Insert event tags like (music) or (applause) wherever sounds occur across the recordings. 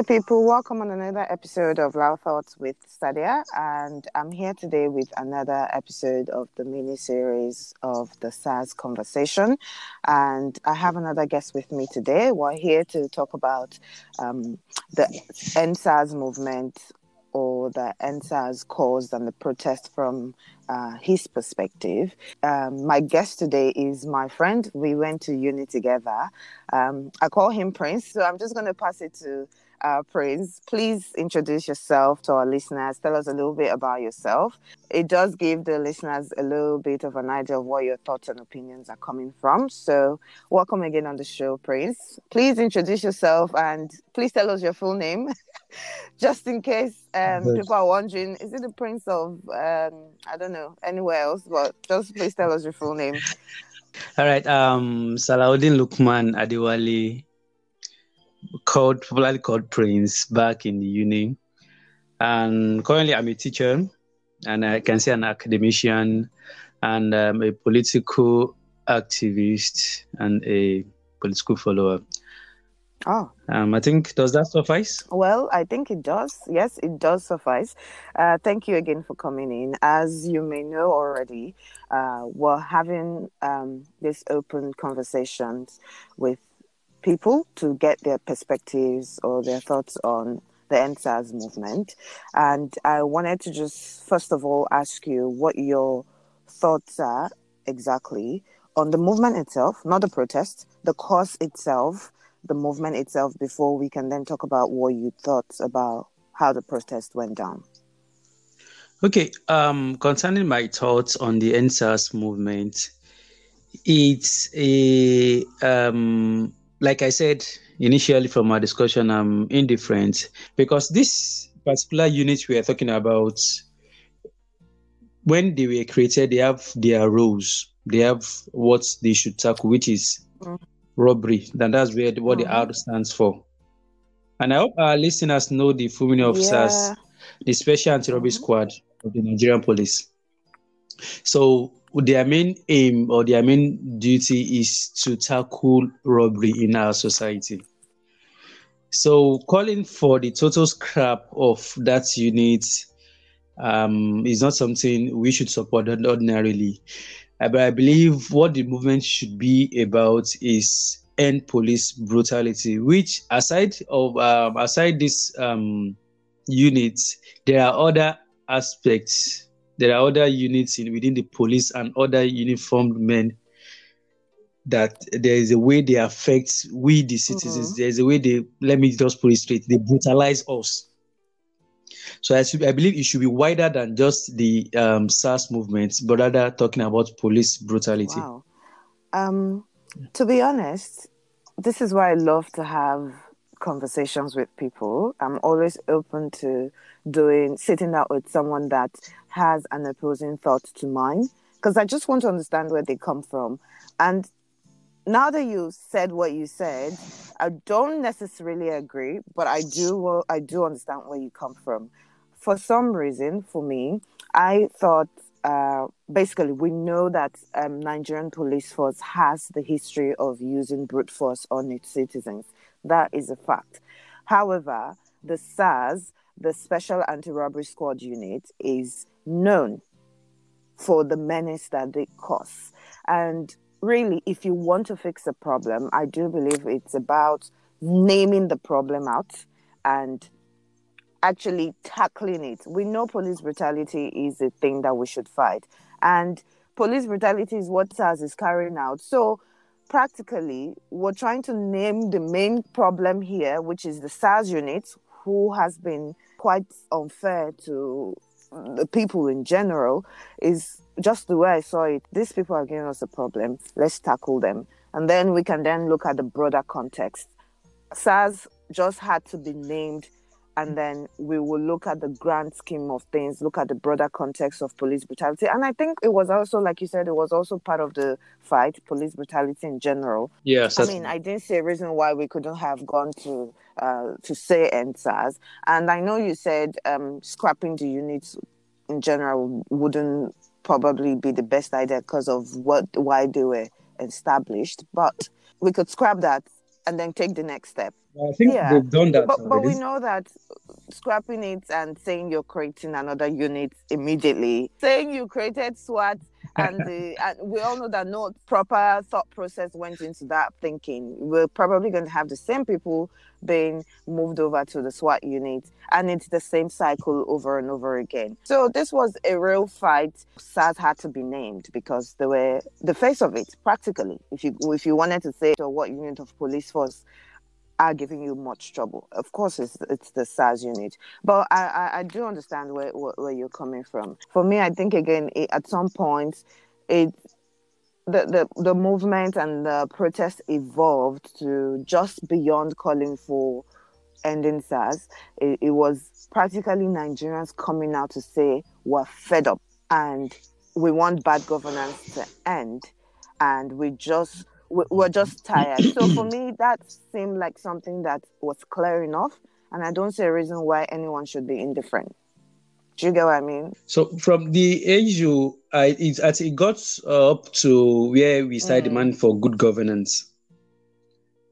Hey people, welcome on another episode of Loud Thoughts with Sadia, and I'm here today with another episode of the mini series of the SARS conversation. And I have another guest with me today. We're here to talk about um, the EndSARS movement or the EndSARS cause and the protest from uh, his perspective. Um, my guest today is my friend. We went to uni together. Um, I call him Prince, so I'm just going to pass it to uh, Prince. Please introduce yourself to our listeners. Tell us a little bit about yourself. It does give the listeners a little bit of an idea of where your thoughts and opinions are coming from. So, welcome again on the show, Prince. Please introduce yourself and please tell us your full name, (laughs) just in case um, people are wondering is it the Prince of, um, I don't know, anywhere else? But just please tell us your full name. All right. Um, Salahuddin Lukman Adewale called popularly called Prince back in the uni. And currently I'm a teacher and I can say an academician and um, a political activist and a political follower. Oh. Um, I think, does that suffice? Well, I think it does. Yes, it does suffice. Uh, thank you again for coming in. As you may know already, uh, we're having um, these open conversations with people to get their perspectives or their thoughts on the EndSARS movement. And I wanted to just, first of all, ask you what your thoughts are exactly on the movement itself, not the protest, the cause itself, the movement itself, before we can then talk about what you thought about how the protest went down. Okay, um, concerning my thoughts on the EndSARS movement, it's a um, like I said initially from our discussion, I'm indifferent because this particular unit we are talking about, when they were created, they have their roles. They have what they should tackle, which is mm. robbery. Then that's where what the R stands for. And I hope our listeners know the full meaning of yeah. SARS, the Special Anti-Robbery mm-hmm. Squad of the Nigerian Police. So their main aim or their main duty is to tackle robbery in our society. So calling for the total scrap of that unit um, is not something we should support ordinarily. Uh, but I believe what the movement should be about is end police brutality, which aside of um, aside this um, unit, there are other aspects there are other units in, within the police and other uniformed men that there is a way they affect we the citizens. Mm-hmm. There's a way they let me just put it straight. They brutalize us. So I, should, I believe it should be wider than just the um, SARS movement, but rather talking about police brutality. Wow. Um, to be honest, this is why I love to have conversations with people. I'm always open to doing sitting out with someone that has an opposing thought to mine because I just want to understand where they come from. And now that you said what you said, I don't necessarily agree, but I do well, I do understand where you come from. For some reason, for me, I thought uh, basically we know that um, Nigerian police force has the history of using brute force on its citizens. That is a fact. However, the SARS, the Special Anti-Robbery Squad Unit, is known for the menace that they cause. And really, if you want to fix a problem, I do believe it's about naming the problem out and actually tackling it. We know police brutality is a thing that we should fight. And police brutality is what SARS is carrying out. So practically, we're trying to name the main problem here, which is the SARS unit, who has been quite unfair to the people in general, is just the way I saw it. These people are giving us a problem. Let's tackle them. And then we can then look at the broader context. SARS just had to be named and then we will look at the grand scheme of things, look at the broader context of police brutality. And I think it was also, like you said, it was also part of the fight, police brutality in general. Yes. I mean, I didn't see a reason why we couldn't have gone to uh, to say EndSARS. And I know you said um, scrapping the units in general wouldn't probably be the best idea because of what why they were established, but we could scrap that and then take the next step. I think yeah. they've done that. But, but, we know that scrapping it and saying you're creating another unit immediately, saying you created SWAT, (laughs) and, the, and we all know that no proper thought process went into that thinking. We're probably going to have the same people being moved over to the SWAT unit, and it's the same cycle over and over again. So this was a real fight. SARS had to be named because they were the face of it, practically. If you if you wanted to say, so what unit of police force are giving you much trouble. Of course, it's it's the SARS unit, but I I, I do understand where, where, where you're coming from. For me, I think again it, at some point, it the, the the movement and the protest evolved to just beyond calling for ending SARS. It, it was practically Nigerians coming out to say we're fed up and we want bad governance to end, and we just we're just tired. So for (clears throat) me, that seemed like something that was clear enough, and I don't see a reason why anyone should be indifferent. Do you get what I mean? So from the issue, I it, it got up to where we started mm. demanding for good governance,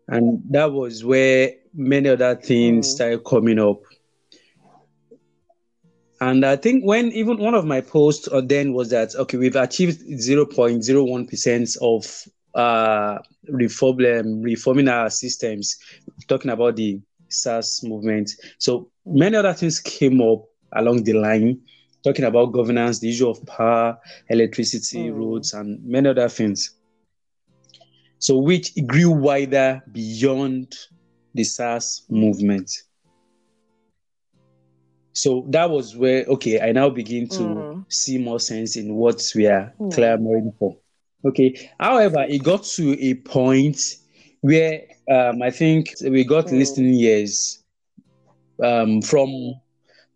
and that was where many other things mm. started coming up. And I think when even one of my posts then was that okay, we've achieved 0.01% of uh, reform, um, reforming our systems, talking about the SARS movement. So many other things came up along the line, talking about governance, the issue of power, electricity, mm. roads, and many other things. So which grew wider beyond the SARS movement. So that was where okay, I now begin to mm. see more sense in what we are mm. clamoring for. Okay. However, it got to a point where um, I think we got mm. listening years um, from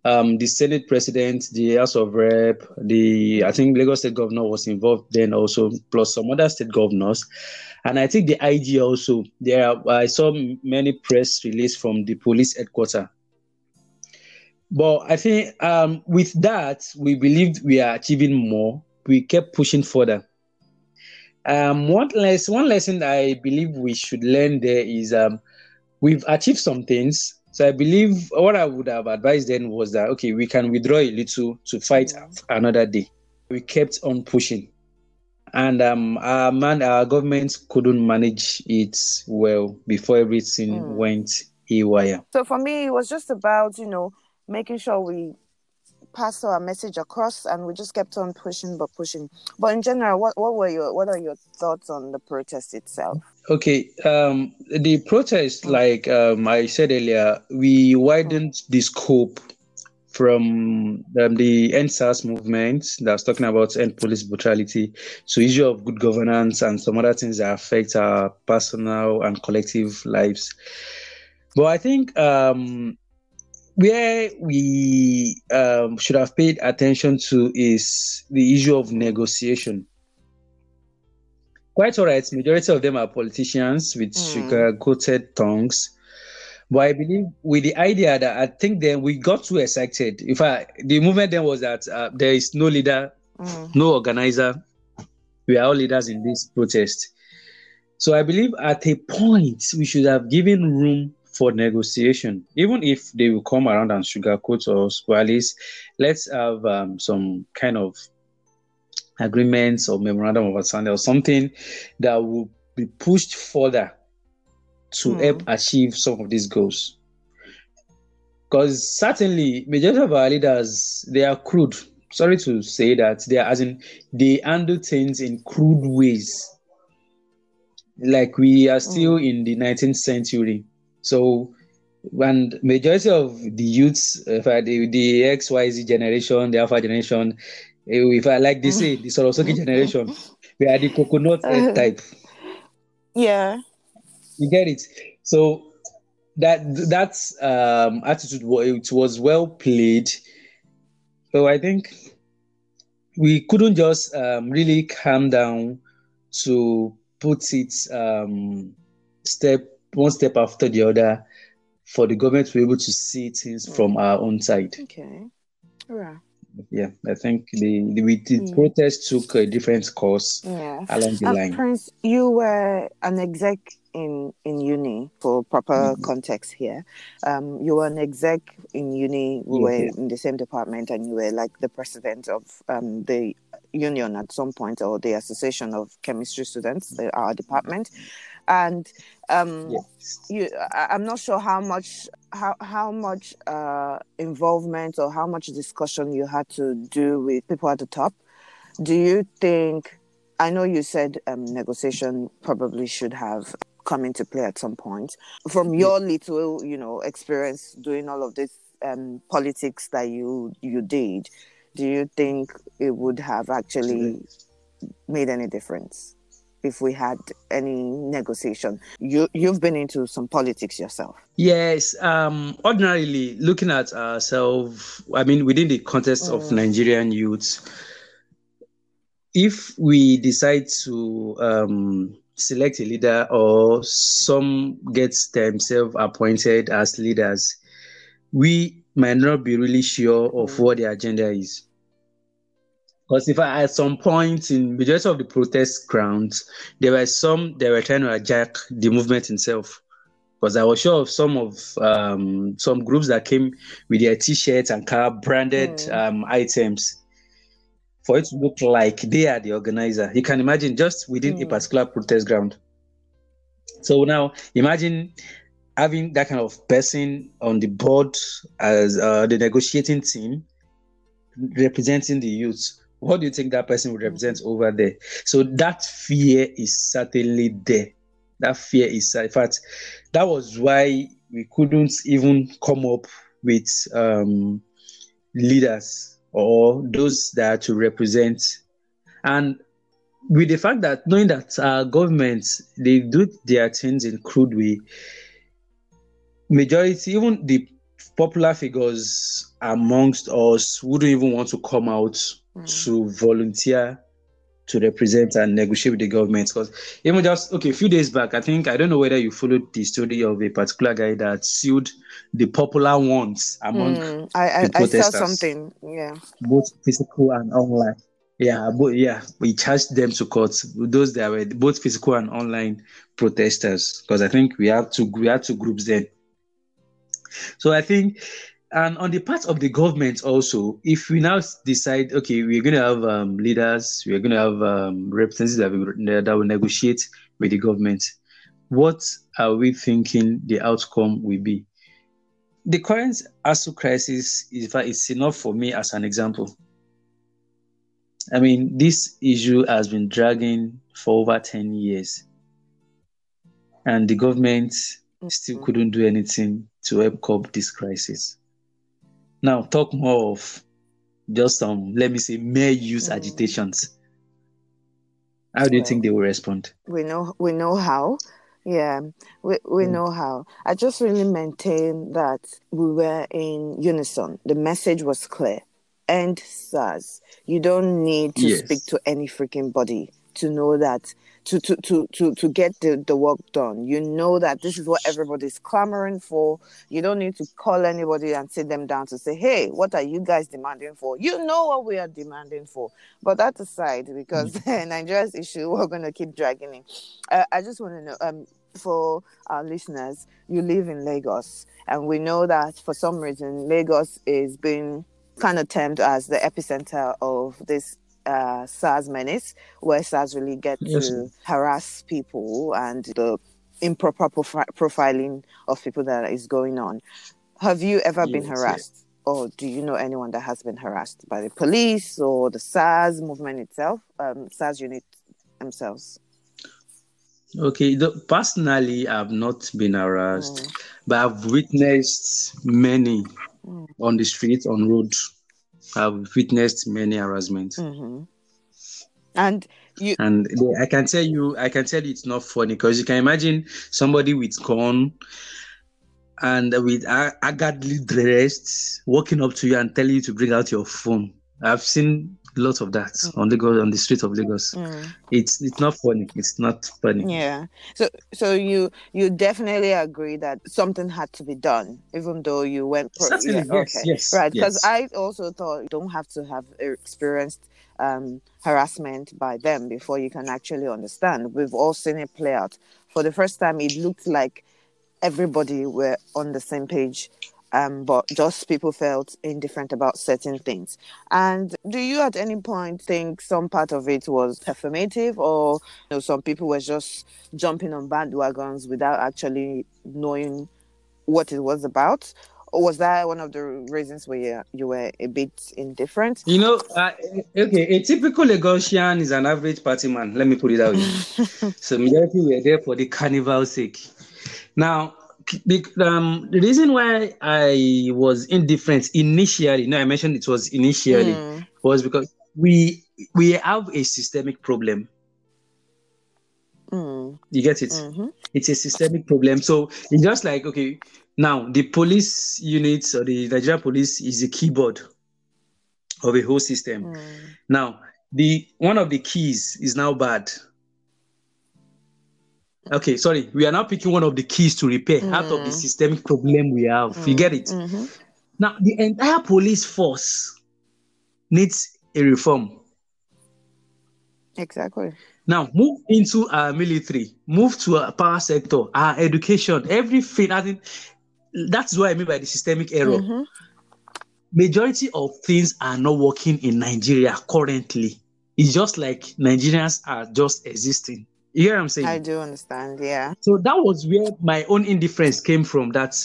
um, the Senate president, the House of Rep, the I think Lagos State governor was involved then also, plus some other state governors, and I think the IG also. There, I saw many press release from the police headquarters. But I think um, with that, we believed we are achieving more. We kept pushing further. Um, one less, one lesson I believe we should learn there is um, we've achieved some things. So I believe what I would have advised then was that okay, we can withdraw a little to fight another day. We kept on pushing, and um, our man, our government couldn't manage it well before everything mm. went haywire. So for me, it was just about you know making sure we passed our message across and we just kept on pushing but pushing. But in general what, what were your what are your thoughts on the protest itself? Okay um the protest like um i said earlier we widened the scope from um, the end SARS movement that's talking about end police brutality to issue of good governance and some other things that affect our personal and collective lives. But I think um, where we um, should have paid attention to is the issue of negotiation. Quite all right, majority of them are politicians with mm. sugar-coated tongues. But I believe with the idea that I think then we got too excited. In fact, the movement then was that uh, there is no leader, mm. no organizer. We are all leaders in this protest. So I believe at a point we should have given room for negotiation, even if they will come around and sugarcoat us, well, at least let's have um, some kind of agreements or memorandum of understanding or something that will be pushed further to mm. help achieve some of these goals. Because certainly, majority of our leaders they are crude. Sorry to say that they are as in they handle things in crude ways. Like we are still mm. in the 19th century so, and majority of the youths, if I, the, the XYZ generation, the Alpha generation, eh, if I like they say, the Sorosoke generation, (laughs) we are the coconut uh, type. Yeah. You get it? So that that's um attitude it was well played. So I think we couldn't just um, really calm down to put it um, step one step after the other for the government to be able to see things from our own side. Okay. All right. yeah, I think the the, the mm. protest took a different course yeah. along the uh, line. Prince, you were an exec in in uni for proper mm-hmm. context here. Um, you were an exec in uni. We yeah, were yeah. in the same department, and you were like the president of um, the union at some point, or the association of chemistry students, the, our department. And um, yes. you, I, I'm not sure how much how how much uh, involvement or how much discussion you had to do with people at the top. Do you think? I know you said um, negotiation probably should have come into play at some point. From your little, you know, experience doing all of this um, politics that you you did, do you think it would have actually made any difference if we had any negotiation? You you've been into some politics yourself. Yes. Um, ordinarily, looking at ourselves, I mean, within the context mm. of Nigerian youths, if we decide to um, select a leader or some get themselves appointed as leaders, we might not be really sure of mm. what the agenda is. Because if I, at some point in majority of the protest grounds, there were some they were trying to hijack the movement itself. Because I was sure of some of um, some groups that came with their T-shirts and car branded mm. um, items for it to look like they are the organizer. You can imagine just within mm. a particular protest ground. So now imagine having that kind of person on the board as uh, the negotiating team representing the youth. What do you think that person would represent mm. over there? So that fear is certainly there. That fear is, in fact, that was why we couldn't even come up with um, leaders or those that are to represent. And with the fact that knowing that our governments they do their things in crude way, majority, even the popular figures amongst us wouldn't even want to come out mm. to volunteer to represent and negotiate with the government. Because even just okay, a few days back, I think I don't know whether you followed the story of a particular guy that sued the popular ones among mm, I, I, the protesters. I saw something, yeah, both physical and online. Yeah, but yeah, we charged them to court. Those that were both physical and online protesters, because I think we have two we have two groups then. So I think and on the part of the government also, if we now decide, okay, we're going to have um, leaders, we're going to have um, representatives that will, that will negotiate with the government, what are we thinking the outcome will be? The current ASUU crisis is, is enough for me as an example. I mean, this issue has been dragging for over 10 years, and the government still couldn't do anything to help curb this crisis. Now, talk more of just some, let me say, mere use mm. agitations. How do you well, think they will respond? We know, we know how. Yeah, we, we mm. know how. I just really maintain that we were in unison. The message was clear. End SARS. You don't need to yes. speak to any freaking body to know that to to to to, to get the, the work done. You know that this is what everybody's clamoring for. You don't need to call anybody and sit them down to say, hey, what are you guys demanding for? You know what we are demanding for. But that aside, because mm. (laughs) Nigeria's issue, we're gonna keep dragging it. Uh, I just want to know um for our listeners, you live in Lagos, and we know that for some reason Lagos is being kind of termed as the epicenter of this uh, SARS menace, where SARS really get yes. to harass people and the improper profi- profiling of people that is going on. Have you ever yes, been harassed? Or do you know anyone that has been harassed by the police or the SARS movement itself, um, SARS unit themselves? Okay, the, personally, I've not been harassed, mm. but I've witnessed many mm. on the street, on road I've witnessed many harassment. Mm-hmm. And you and I can tell you, I can tell you it's not funny because you can imagine somebody with corn and with haggardly dressed walking up to you and telling you to bring out your phone. I've seen lot of that mm. on Lagos on the street of Lagos. Mm. It's it's not funny. It's not funny. Yeah. So so you you definitely agree that something had to be done, even though you went. Pro- Certainly, yeah, yes, okay. yes, right. Because yes. I also thought you don't have to have experienced um, harassment by them before you can actually understand. We've all seen it play out. For the first time, it looked like everybody were on the same page um, but just people felt indifferent about certain things. And do you at any point think some part of it was performative, or you know, some people were just jumping on bandwagons without actually knowing what it was about? Or was that one of the reasons where you were a bit indifferent? You know, uh, okay, a typical Lagosian is an average party man. Let me put it that way. (laughs) so majority were there for the carnival sake. Now, um, the reason why I was indifferent initially, no, I mentioned it was initially, mm. was because we we have a systemic problem. Mm. You get it? Mm-hmm. It's a systemic problem. So it's just like okay, now the police units or the Nigerian police is a keyboard of a whole system. Mm. Now the one of the keys is now bad Okay, sorry. We are now picking one of the keys to repair mm. out of the mm. systemic problem we have. Mm. You get it? Mm-hmm. Now, the entire police force needs a reform. Exactly. Now, move into our military, move to our power sector, our education, everything. I think that's what I mean by the systemic error. Mm-hmm. Majority of things are not working in Nigeria currently. It's just like Nigerians are just existing. You hear what I'm saying? I do understand, yeah. So that was where my own indifference came from. That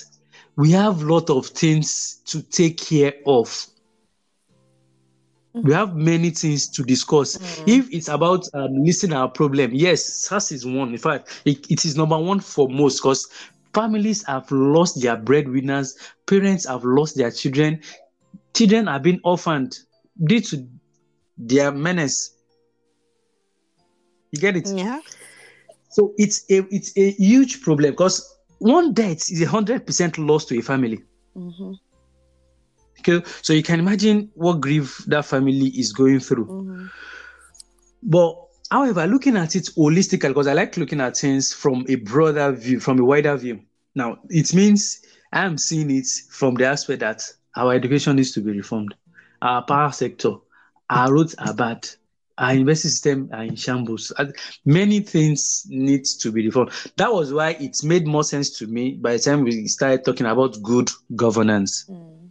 we have a lot of things to take care of. Mm-hmm. We have many things to discuss. Mm-hmm. If it's about um, listening our problem, yes, SARS is one. In fact, it, it is number one for most because families have lost their breadwinners, parents have lost their children, children have been orphaned due to their menace. You get it? Yeah. So it's a it's a huge problem because one death is a hundred percent loss to a family. Mm-hmm. Okay, so you can imagine what grief that family is going through. Mm-hmm. But however, looking at it holistically, because I like looking at things from a broader view, from a wider view. Now, it means I'm seeing it from the aspect that our education needs to be reformed, our power sector, our roads are bad, our university system are in shambles. Many things need to be reformed. That was why it made more sense to me by the time we started talking about good governance. Mm.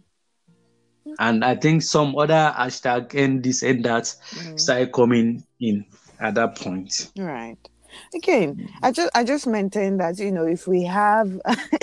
And I think some other hashtag and this and that mm. started coming in at that point. Right. Again, I just I just maintain that you know if we have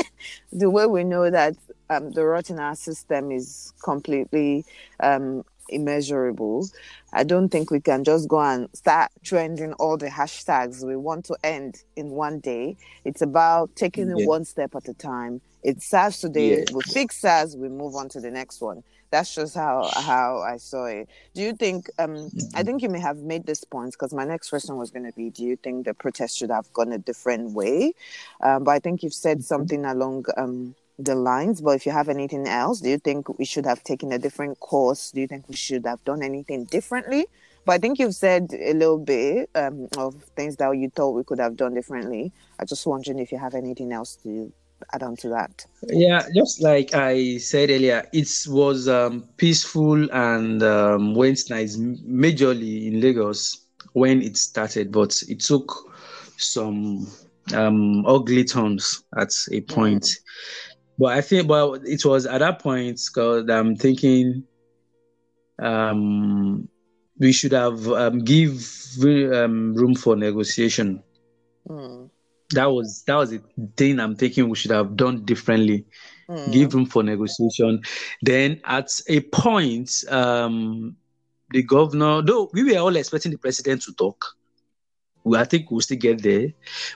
(laughs) the way we know that um, the rot in our system is completely um, immeasurable. I don't think we can just go and start trending all the hashtags we want to end in one day. It's about taking yeah. it one step at a time. It SARS today, yeah. we fix SARS, we move on to the next one. That's just how how I saw it. Do you think? Um. I think you may have made this point because my next question was going to be: Do you think the protest should have gone a different way? Um, but I think you've said mm-hmm. something along um, the lines. But if you have anything else, do you think we should have taken a different course? Do you think we should have done anything differently? But I think you've said a little bit um, of things that you thought we could have done differently. i'm just wondering if you have anything else to add on to that. Yeah, just like I said earlier, it was um, peaceful and um, went nice, majorly in Lagos when it started, but it took some um, ugly turns at a point. Mm. But I think, but it was at that point because I'm thinking, um, we should have um, give um, room for negotiation. Mm. That was that was the thing I'm thinking we should have done differently. Mm. Give room for negotiation. Then at a point, um, the governor, though we were all expecting the president to talk, I think we'll still get there.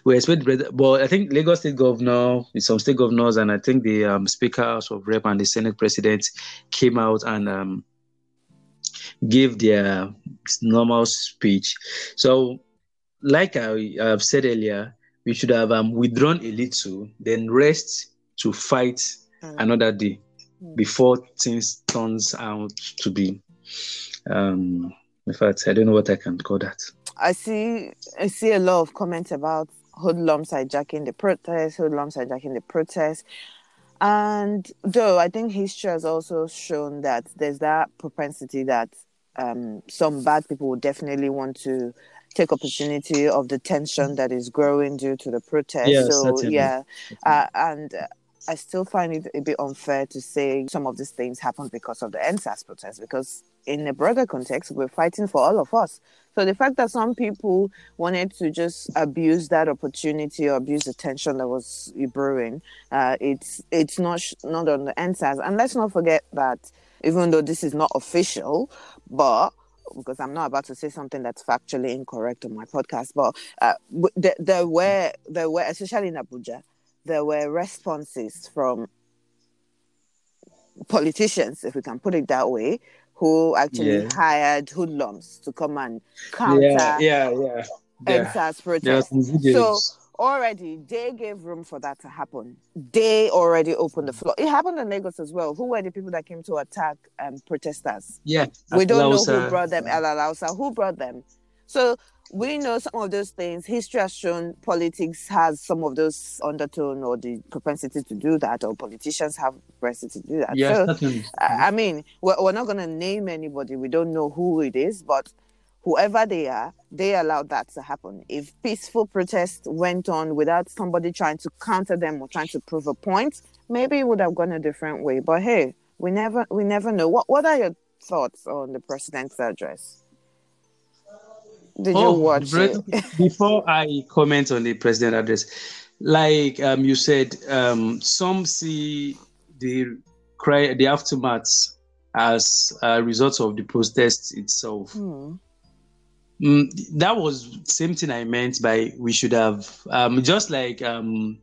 We expect, but I think Lagos State Governor, some state governors, and I think the um, Speakers of Rep and the Senate President came out and um, gave their normal speech. So, like I have said earlier, we should have um, withdrawn a little, then rest to fight mm. another day mm. before things turns out to be um, In fact, I don't know what I can call that. I see. I see a lot of comments about hoodlums hijacking the protest, hoodlums hijacking the protest. And though I think history has also shown that there's that propensity that um, some bad people will definitely want to take opportunity of the tension that is growing due to the protest. Yeah, so certainly. yeah, uh, and uh, I still find it a bit unfair to say some of these things happened because of the EndSARS protest because in a broader context, we're fighting for all of us. So the fact that some people wanted to just abuse that opportunity or abuse the tension that was brewing, uh, it's it's not not on the EndSARS. And let's not forget that even though this is not official, but because I'm not about to say something that's factually incorrect on my podcast, but uh, there, there were there were especially in Abuja, there were responses from politicians, if we can put it that way, who actually Yeah. hired hoodlums to come and counter Yeah, yeah, yeah. Yeah. EndSARS There are protests. So already they gave room for that to happen. They already opened the floor. It happened in Lagos as well. Who were the people that came to attack um, protesters? yeah, we don't know who brought them. El Alausa, who brought them? So we know some of those things. History has shown politics has some of those undertone or the propensity to do that, or politicians have propensity to do that. Yeah, So, certainly. I I mean, we're, we're not going to name anybody. We don't know who it is, but whoever they are, they allowed that to happen. If peaceful protest went on without somebody trying to counter them or trying to prove a point, maybe it would have gone a different way. But hey, we never, we never know. What, what are your thoughts on the president's address? Did you watch it? (laughs) before I comment on the president address, like um, you said, um, some see the cry, the aftermath as a result of the protest itself. Hmm. Mm, that was same thing I meant by we should have um, just like um,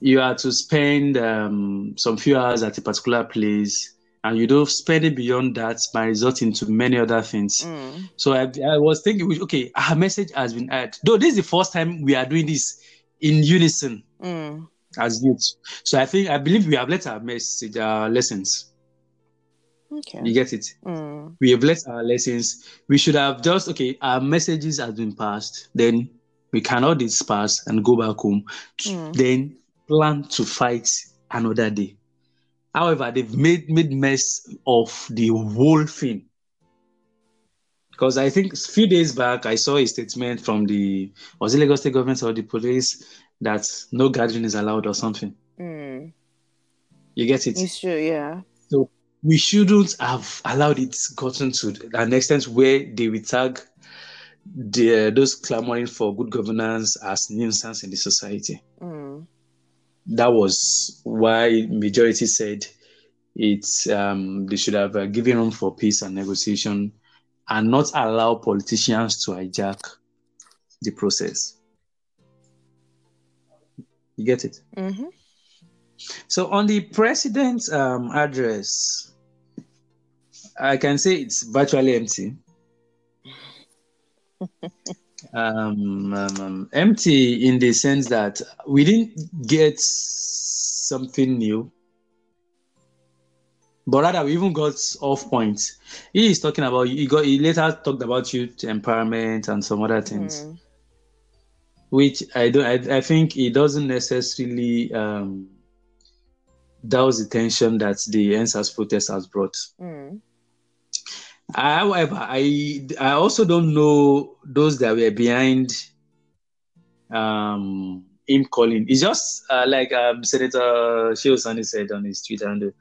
you are to spend um, some few hours at a particular place and you don't spend it beyond that might result into many other things. Hmm. So I, I was thinking, okay, our message has been heard. Though this is the first time we are doing this in unison Hmm. as youth. So I think I believe we have let our message, our lessons. Okay. You get it? Hmm. We have let our lessons. We should have just okay. Our messages have been passed. Then we cannot disperse and go back home. Mm. Then plan to fight another day. However, they've made made mess of the whole thing. Because I think a few days back I saw a statement from the was it Lagos State government or the police that no gathering is allowed or something. Hmm. You get it? It's true. Yeah. So we shouldn't have allowed it gotten to an extent where they will tag the, those clamoring for good governance as nuisance in the society. Hmm. That was why majority said it's um, they should have uh, given room for peace and negotiation and not allow politicians to hijack the process. You get it? Mm-hmm. So on the president's um, address, I can say it's virtually empty. (laughs) um, um, um, empty in the sense that we didn't get something new, but rather we even got off point. He is talking about he got he later talked about youth empowerment and some other things Hmm. which I don't. I, I think it doesn't necessarily um, douse the tension that the EndSARS protest has brought. Hmm. However, I I also don't know those that were behind um, him calling. It's just uh, like um, Senator Shehu Sani said on his Twitter, and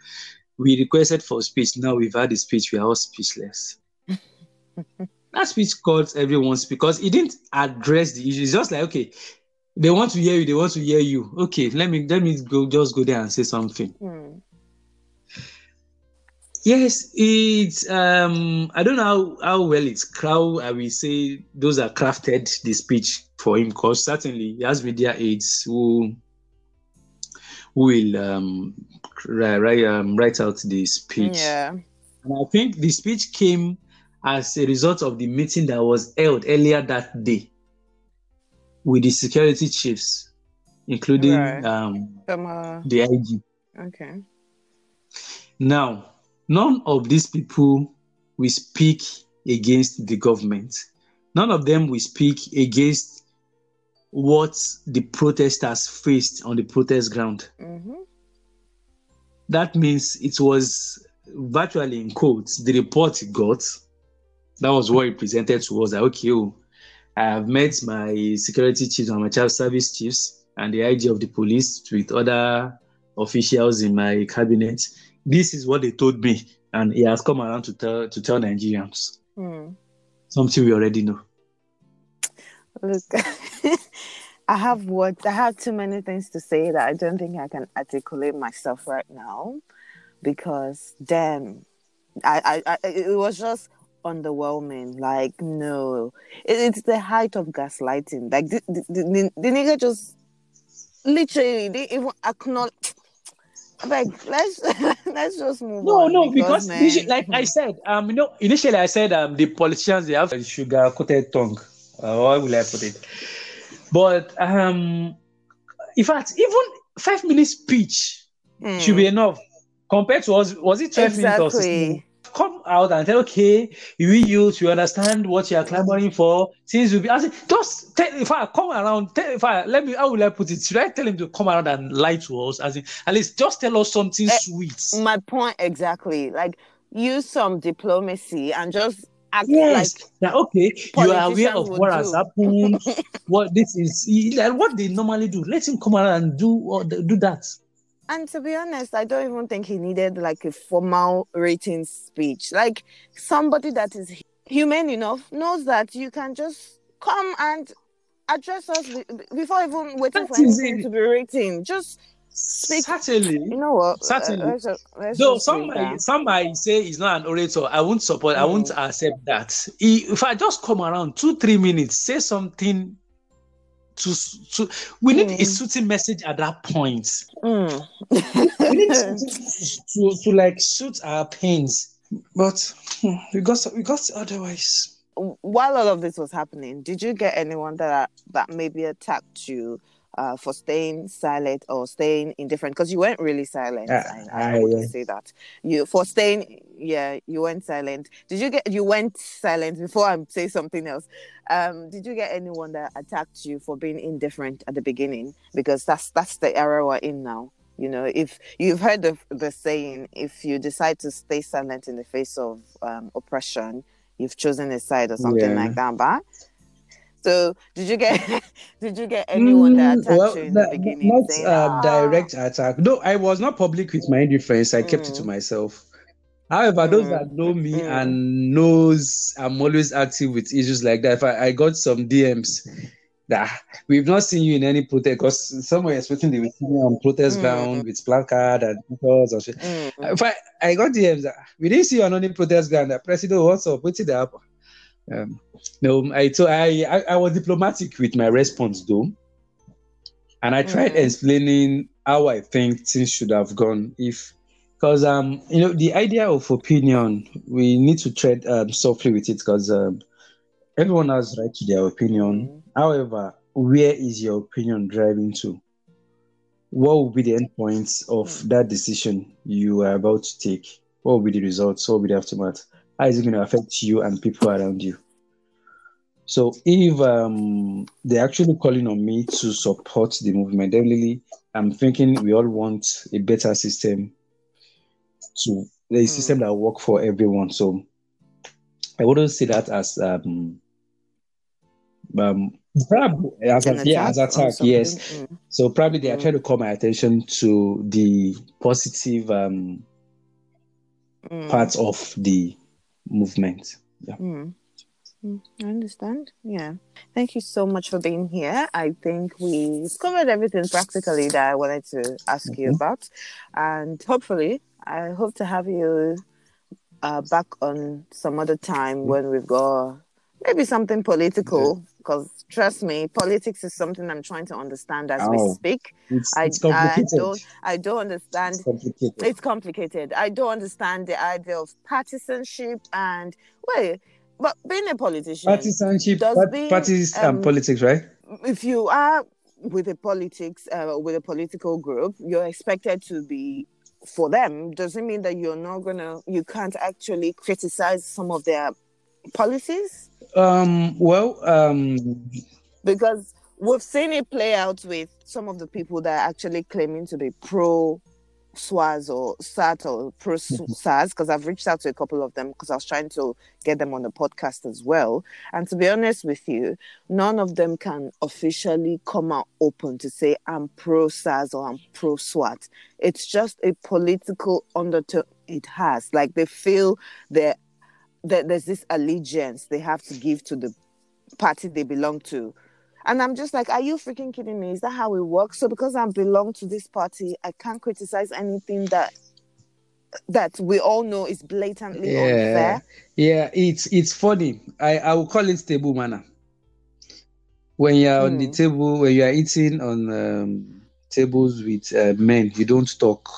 we requested for speech. Now we've had the speech. We are all speechless. (laughs) that speech caught everyone's because he didn't address the issue. It's just like okay, they want to hear you. They want to hear you. Okay, let me let me go just go there and say something. Hmm. Yes, it's um I don't know how, how well it's how I will say those are crafted the speech for him because certainly he has media aides who who will um write, um, write out the speech. Yeah. And I think the speech came as a result of the meeting that was held earlier that day with the security chiefs, including Right. um, uh, the IG. okay. Now, none of these people will speak against the government. None of them will speak against what the protesters faced on the protest ground. Mm-hmm. That means it was virtually in quotes the report he got. That was what he presented to us. That okay, oh, I have met my security chiefs and my child service chiefs and the IG of the police with other officials in my cabinet. This is what they told me, and he has come around to tell to tell Nigerians mm. something we already know. Look, (laughs) I have what I have too many things to say that I don't think I can articulate myself right now, because damn, I, I, I it was just underwhelming. Like, no, it, it's the height of gaslighting. Like, the, the, the, the nigga just literally didn't even acknowledge. Like, let's (laughs) let's just move no, on. No, no, because, because like I said, um, you know, initially I said um the politicians they have a sugar coated tongue. Uh, how will I put it? But um, in fact, even five minutes speech mm. should be enough compared to us. Was it twelve exactly. minutes or 16? Come out and tell, okay, you youth, you understand what you are clamoring for. Since you be asking, just tell if I come around, tell if I let me, how will I put it? Should I tell him to come around and lie to us? As in, at least just tell us something uh, sweet. My point exactly. Like use some diplomacy and just act yes. like yeah, okay, you are aware of what do. has happened, (laughs) what this is, like what they normally do. Let him come around and do or do that. And to be honest, I don't even think he needed like a formal rating speech. Like somebody that is human enough knows that you can just come and address us before even waiting that for anything it. to be rating. Just speak. Certainly. You know what? Certainly. Uh, let's just, let's Though some might, some might say he's not an orator. I won't support. Mm. I won't mm. accept that. He, if I just come around two, three minutes, say something to, to we need mm. a suiting message at that point. Mm. we need to, (laughs) to, to, like suit our pains. But hmm, we got we got otherwise. While all of this was happening, did you get anyone that that maybe attacked you uh, for staying silent or staying indifferent because you weren't really silent. Uh, I, I, want to say that you for staying, yeah, you went silent. Did you get you went silent before I say something else? Um, did you get anyone that attacked you for being indifferent at the beginning? Because that's that's the era we're in now. You know, if you've heard the the saying, if you decide to stay silent in the face of um, oppression, you've chosen a side or something yeah. like that. But so did you get (laughs) (laughs) did you get anyone that mm, attacked well, you in the beginning? Not saying, uh, direct attack. No, I was not public with my indifference. I mm. kept it to mm. myself. However, mm. those that know me mm. and knows I'm always active with issues like that. If I, I got some DMs that we've not seen you in any protest because somewhere expecting they will see me on protest mm. ground with placard and because or shit. If I, I got DMs that we didn't see you on any protest ground. That president, what's up? What's it up? Um, no, I, so I, I, I was diplomatic with my response though, and I tried mm. explaining how I think things should have gone if, because um you know the idea of opinion we need to tread um, softly with it because um, everyone has right to their opinion. Mm. However, where is your opinion driving to? What will be the endpoints of mm. that decision you are about to take? What will be the results? What will be the aftermath? How is it going to affect you and people around you? So if um, they're actually calling on me to support the movement, definitely I'm thinking we all want a better system to a mm. system that work for everyone. So I wouldn't see that as um, um as a, yeah, as attack, yes. Mm. So probably they are mm. trying to call my attention to the positive um, mm. parts of the movement. Yeah. Mm. I understand. Yeah. Thank you so much for being here. I think we covered everything practically that I wanted to ask mm-hmm. you about. And hopefully, I hope to have you uh, back on some other time mm-hmm. when we've got maybe something political. Because trust me, politics is something I'm trying to understand as oh, we speak. It's, it's I, I, don't I don't understand it's complicated. it's complicated. I don't understand the idea of partisanship and wait, but being a politician partisanship being, parties um, and politics, right? If you are with a politics uh, with a political group, you're expected to be for them. Doesn't mean that you're not gonna you can't actually criticize some of their policies? Um, well, um, because we've seen it play out with some of the people that are actually claiming to be pro SWAS or SAT or pro SARS because I've reached out to a couple of them because I was trying to get them on the podcast as well. And to be honest with you, none of them can officially come out open to say I'm pro SARS or I'm pro SWAT. It's just a political undertone it has. Like they feel that, that there's this allegiance they have to give to the party they belong to and I'm just like, are you freaking kidding me? Is that how it works? So because I belong to this party, I can't criticize anything that that we all know is blatantly yeah. unfair. Yeah, it's it's funny. I, I will call it table manner. When you're mm. on the hmm. table, when you are eating on um, tables with uh, men, you don't talk.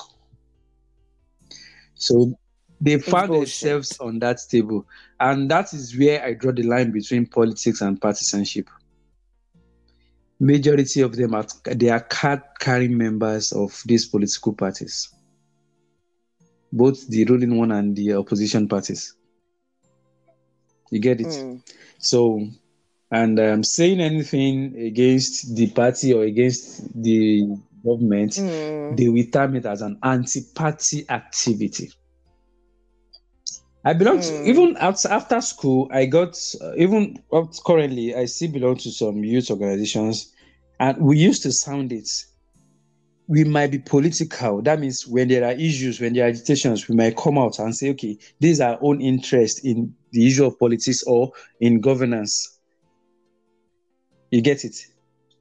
So they it's found bullshit. themselves on that table, and that is where I draw the line between politics and partisanship majority of them are they are card carrying members of these political parties, both the ruling one and the opposition parties. You get it? Mm. So, and um, saying anything against the party or against the government, mm. they will term it as an anti-party activity. I belong mm. to even after school. I got uh, even currently. I still belong to some youth organizations, and we used to sound it. We might be political. That means when there are issues, when there are agitations, we might come out and say, "Okay, this is our own interest in the issue of politics or in governance." You get it,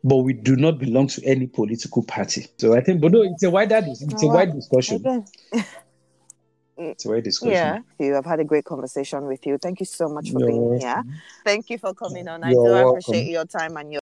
but we do not belong to any political party. So I think, but no, it's a wider, it's a wide discussion. (laughs) It's discussion. Yeah, you. I've had a great conversation with you. Thank you so much for You're being welcome. here. Thank you for coming on. I You're do welcome. appreciate your time and your